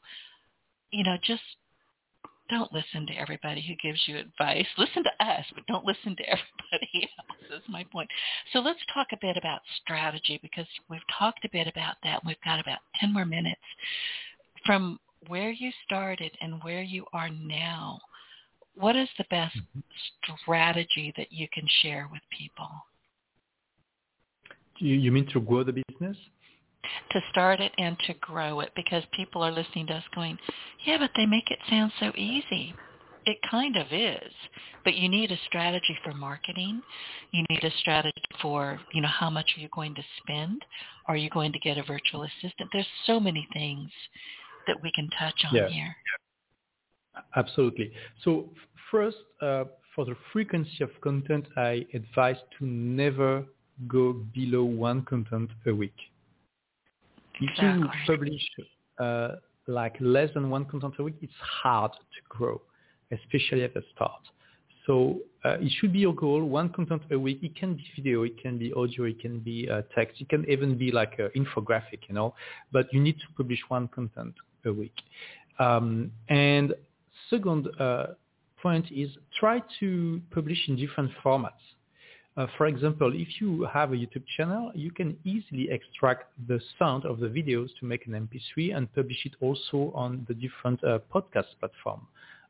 you know, just don't listen to everybody who gives you advice. Listen to us, but don't listen to everybody else. That's my point. So let's talk a bit about strategy because we've talked a bit about that. We've got about 10 more minutes. From where you started and where you are now, what is the best mm-hmm. strategy that you can share with people? You mean to grow the business? To start it and to grow it because people are listening to us going, yeah, but they make it sound so easy. It kind of is, but you need a strategy for marketing. You need a strategy for, you know, how much are you going to spend? Are you going to get a virtual assistant? There's so many things that we can touch on yeah. here. Absolutely. So first, uh, for the frequency of content, I advise to never go below one content a week. If you publish uh, like less than one content a week, it's hard to grow, especially at the start. So uh, it should be your goal, one content a week. It can be video, it can be audio, it can be uh, text, it can even be like an infographic, you know, but you need to publish one content a week. Um, and second uh, point is try to publish in different formats. Uh, for example, if you have a YouTube channel, you can easily extract the sound of the videos to make an MP3 and publish it also on the different uh, podcast platform.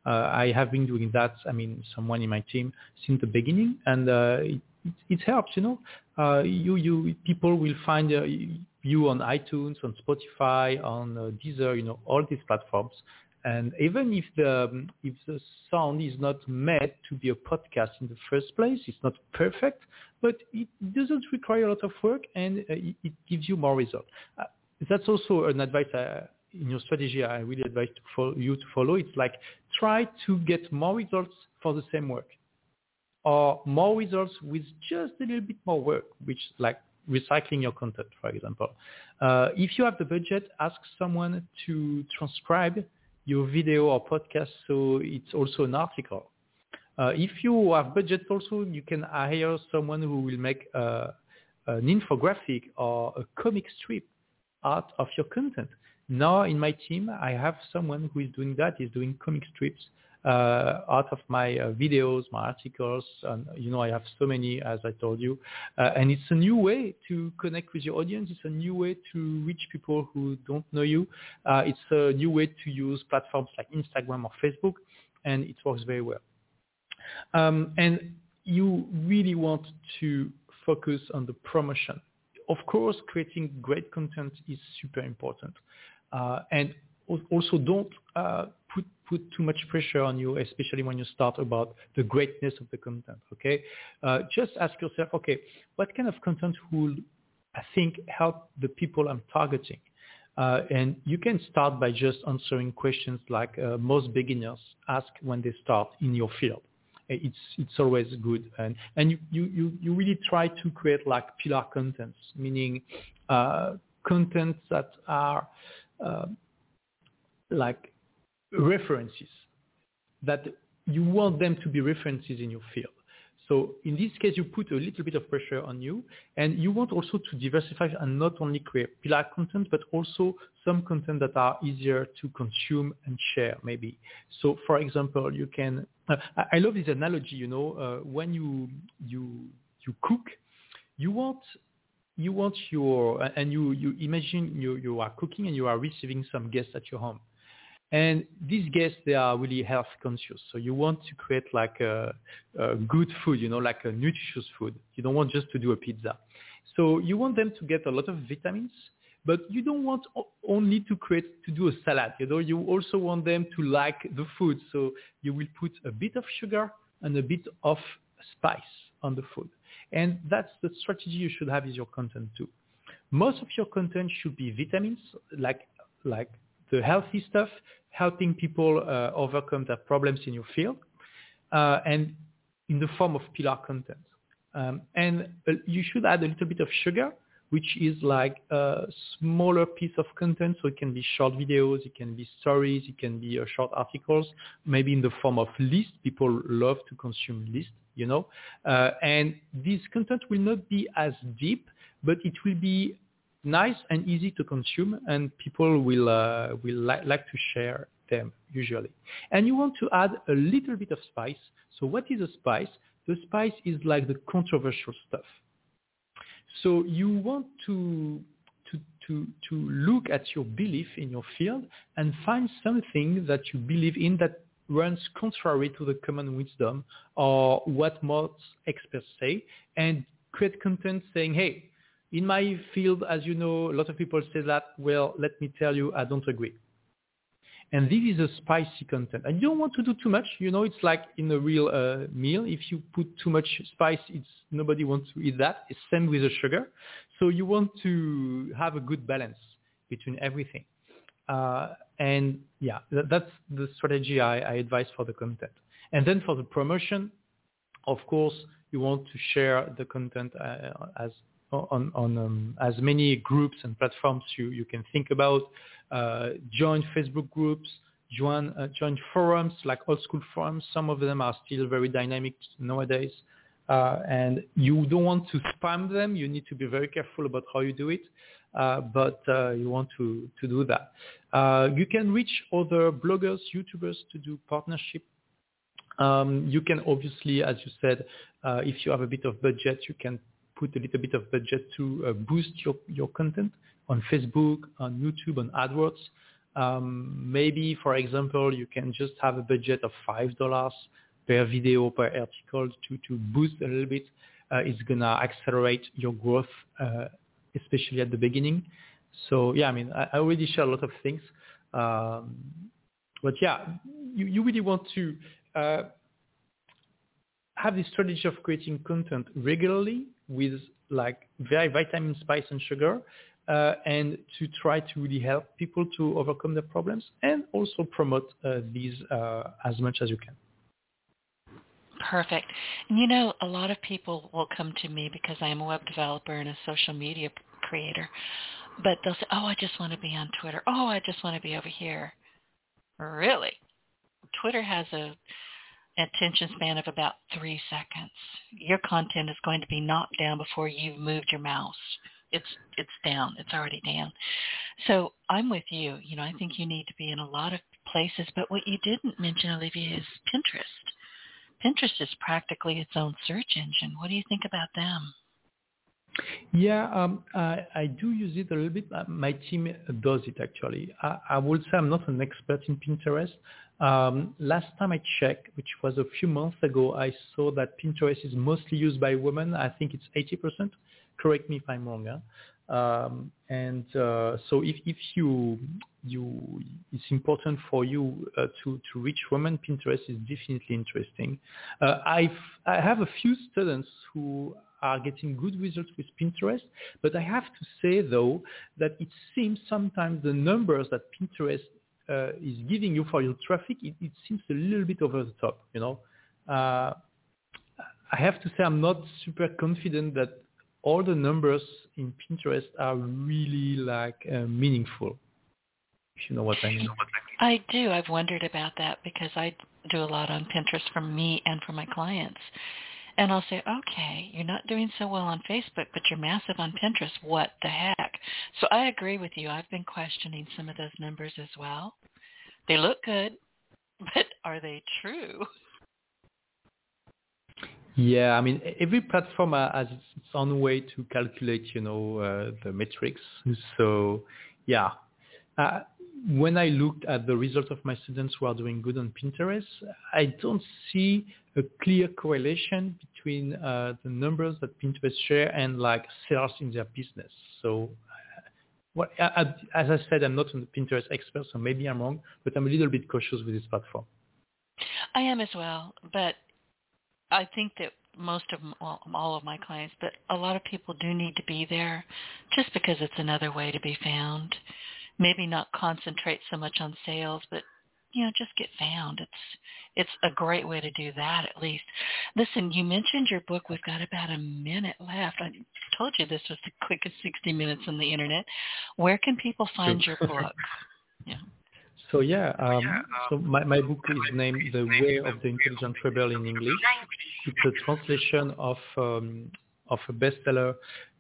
Uh, I have been doing that, I mean, someone in my team since the beginning, and uh, it, it, helps, you know. Uh, you, you, people will find you on iTunes, on Spotify, on Deezer, you know, all these platforms. And even if the um, if the sound is not meant to be a podcast in the first place, it's not perfect, but it doesn't require a lot of work and uh, it, gives you more results. Uh, that's also an advice uh, in your strategy. I really advise to you to follow. It's like try to get more results for the same work, or more results with just a little bit more work, which like recycling your content, for example. Uh, if you have the budget, ask someone to transcribe your video or podcast so it's also an article. Uh, if you have budget also, you can hire someone who will make uh, an infographic or a comic strip out of your content. Now in my team, I have someone who is doing that, is doing comic strips out of my uh, videos, my articles. And, you know, I have so many, as I told you. Uh, and it's a new way to connect with your audience. It's a new way to reach people who don't know you. Uh, it's a new way to use platforms like Instagram or Facebook, and it works very well. Um, and you really want to focus on the promotion. Of course, creating great content is super important. Uh, and also don't uh, put put too much pressure on you, especially when you start about the greatness of the content. Okay, uh, just ask yourself, okay, what kind of content would I think help the people I'm targeting? Uh, and you can start by just answering questions like uh, most beginners ask when they start in your field. It's it's always good, and and you you you really try to create like pillar contents, meaning uh, contents that are uh, like references that you want them to be references in your field. So in this case, you put a little bit of pressure on you, and you want also to diversify and not only create pillar content, but also some content that are easier to consume and share, maybe. So for example, you can. Uh, I love this analogy. You know, uh, when you you you cook, you want you want your and you you imagine you you are cooking and you are receiving some guests at your home and these guests they are really health conscious. So you want to create like a, a good food you know like a nutritious food. You don't want just to do a pizza. So you want them to get a lot of vitamins but you don't want only to create to do a salad you know. You also want them to like the food. So you will put a bit of sugar and a bit of spice on the food. And that's the strategy you should have is your content too. Most of your content should be vitamins, like like the healthy stuff, helping people uh, overcome their problems in your field, uh, and in the form of pillar content. Um, and uh, you should add a little bit of sugar, which is like a smaller piece of content. So it can be short videos, it can be stories, it can be uh, short articles, maybe in the form of lists. People love to consume lists you know. Uh, and this content will not be as deep, but it will be nice and easy to consume, and people will uh, will li- like to share them usually. And you want to add a little bit of spice. So what is a spice? The spice is like the controversial stuff. So you want to to, to, to look at your belief in your field and find something that you believe in that runs contrary to the common wisdom or what most experts say and create content saying, hey, in my field, as you know, a lot of people say that, well, let me tell you, I don't agree. And this is a spicy content. And you don't want to do too much. You know, it's like in a real uh, meal. If you put too much spice, it's nobody wants to eat that. It's same with the sugar. So you want to have a good balance between everything. Uh, and yeah, that, that's the strategy I, I advise for the content. And then for the promotion, of course, You want to share the content uh, as on, on um, as many groups and platforms you, you can think about. Uh, join Facebook groups, join uh, join forums like old school forums. Some of them are still very dynamic nowadays. Uh, and you don't want to spam them. You need to be very careful about how you do it, uh, but uh, you want to, to do that. Uh, you can reach other bloggers, YouTubers to do partnership. Um, you can obviously, as you said, uh, if you have a bit of budget, you can put a little bit of budget to uh, boost your, your content on Facebook, on YouTube, on AdWords. Um, maybe, for example, you can just have a budget of $5 per video, per article to, to boost a little bit. Uh, it's going to accelerate your growth, uh, especially at the beginning. So yeah, I mean, I, I already share a lot of things. Um, but yeah, you, you really want to uh, have this strategy of creating content regularly with like very vitamin, spice, and sugar, uh, and to try to really help people to overcome their problems and also promote uh, these uh, as much as you can. Perfect. And you know, a lot of people will come to me because I am a web developer and a social media creator, but they'll say, "Oh, I just want to be on Twitter. Oh, I just want to be over here." Really? Twitter has a attention span of about three seconds. Your content is going to be knocked down before you've moved your mouse. It's it's down. It's already down. So I'm with you. You know, I think you need to be in a lot of places. But what you didn't mention, Olivier, is Pinterest. Pinterest is practically its own search engine. What do you think about them? Yeah, um, I, I, do use it a little bit. My team does it actually. I, I would say I'm not an expert in Pinterest. Um, last time I checked, which was a few months ago, I saw that Pinterest is mostly used by women. I think it's 80%. Correct me if I'm wrong. Huh? Um, and uh, so if, if you you it's important for you uh, to to reach women, Pinterest is definitely interesting. Uh, I've I have a few students who are getting good results with Pinterest, but I have to say though that it seems sometimes the numbers that Pinterest uh, is giving you for your traffic, it, it, seems a little bit over the top. You know, uh, I have to say I'm not super confident that all the numbers in Pinterest are really like uh, meaningful. If you know what I mean. I do. I've wondered about that because I do a lot on Pinterest for me and for my clients. And I'll say, okay, you're not doing so well on Facebook, but you're massive on Pinterest. What the heck? So I agree with you. I've been questioning some of those numbers as well. They look good, but are they true? Yeah, I mean, every platform has its own way to calculate, you know, uh, the metrics. So, yeah. Uh, when I looked at the results of my students who are doing good on Pinterest, I don't see a clear correlation between uh, the numbers that Pinterest share and like sales in their business. So, uh, what, as I said, I'm not a Pinterest expert, so maybe I'm wrong, but I'm a little bit cautious with this platform. I am as well, but I think that most of well, all of my clients, but a lot of people do need to be there just because it's another way to be found. Maybe not concentrate so much on sales, but you know, just get found. It's it's a great way to do that at least. Listen, you mentioned your book. We've got about a minute left. I told you this was the quickest 60 minutes on the internet. Where can people find your book? Yeah. So yeah, um, so my, my book is named The Way of the Intelligent Rebel in English. It's a translation of um, of a bestseller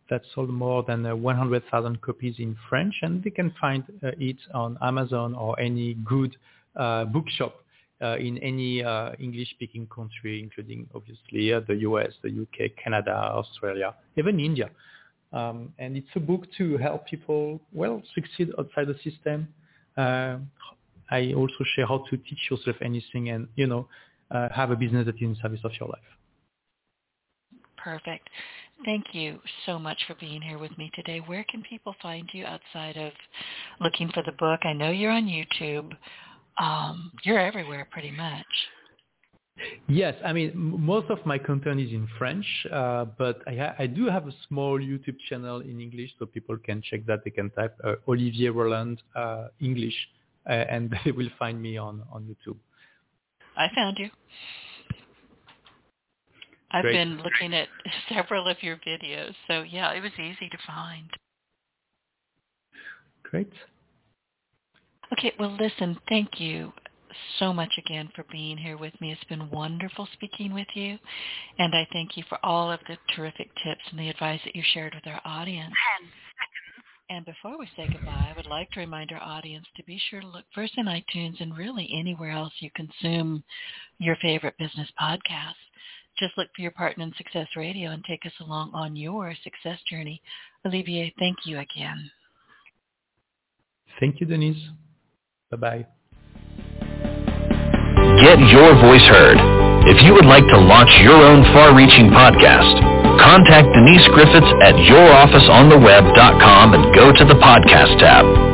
that sold more than uh, 100,000 copies in French, and they can find uh, it on Amazon or any good uh, bookshop uh, in any uh, English-speaking country, including obviously uh, the US, the UK, Canada, Australia, even India. Um, and it's a book to help people, well, succeed outside the system, I also share how to teach yourself anything and, you know, uh, have a business that is in service of your life. Perfect. Thank you so much for being here with me today. Where can people find you outside of looking for the book? I know you're on YouTube. Um, you're everywhere pretty much. Yes, I mean most of my content is in French, uh, but I, ha- I, do have a small YouTube channel in English, so people can check that. They can type uh, Olivier Roland uh, English uh, and they will find me on, on YouTube. I found you. I've Great. been looking at several of your videos, so yeah, it was easy to find. Great. Okay, well, listen, thank you so much again for being here with me. It's been wonderful speaking with you, and I thank you for all of the terrific tips and the advice that you shared with our audience. And before we say goodbye, I would like to remind our audience to be sure to look first in iTunes and really anywhere else you consume your favorite business podcasts. Just look for your partner in Success Radio and take us along on your success journey. Olivier, thank you again. Thank you, Denise. Bye-bye. Get your voice heard. If you would like to launch your own far-reaching podcast, contact Denise Griffiths at yourofficeontheweb.com and go to the podcast tab.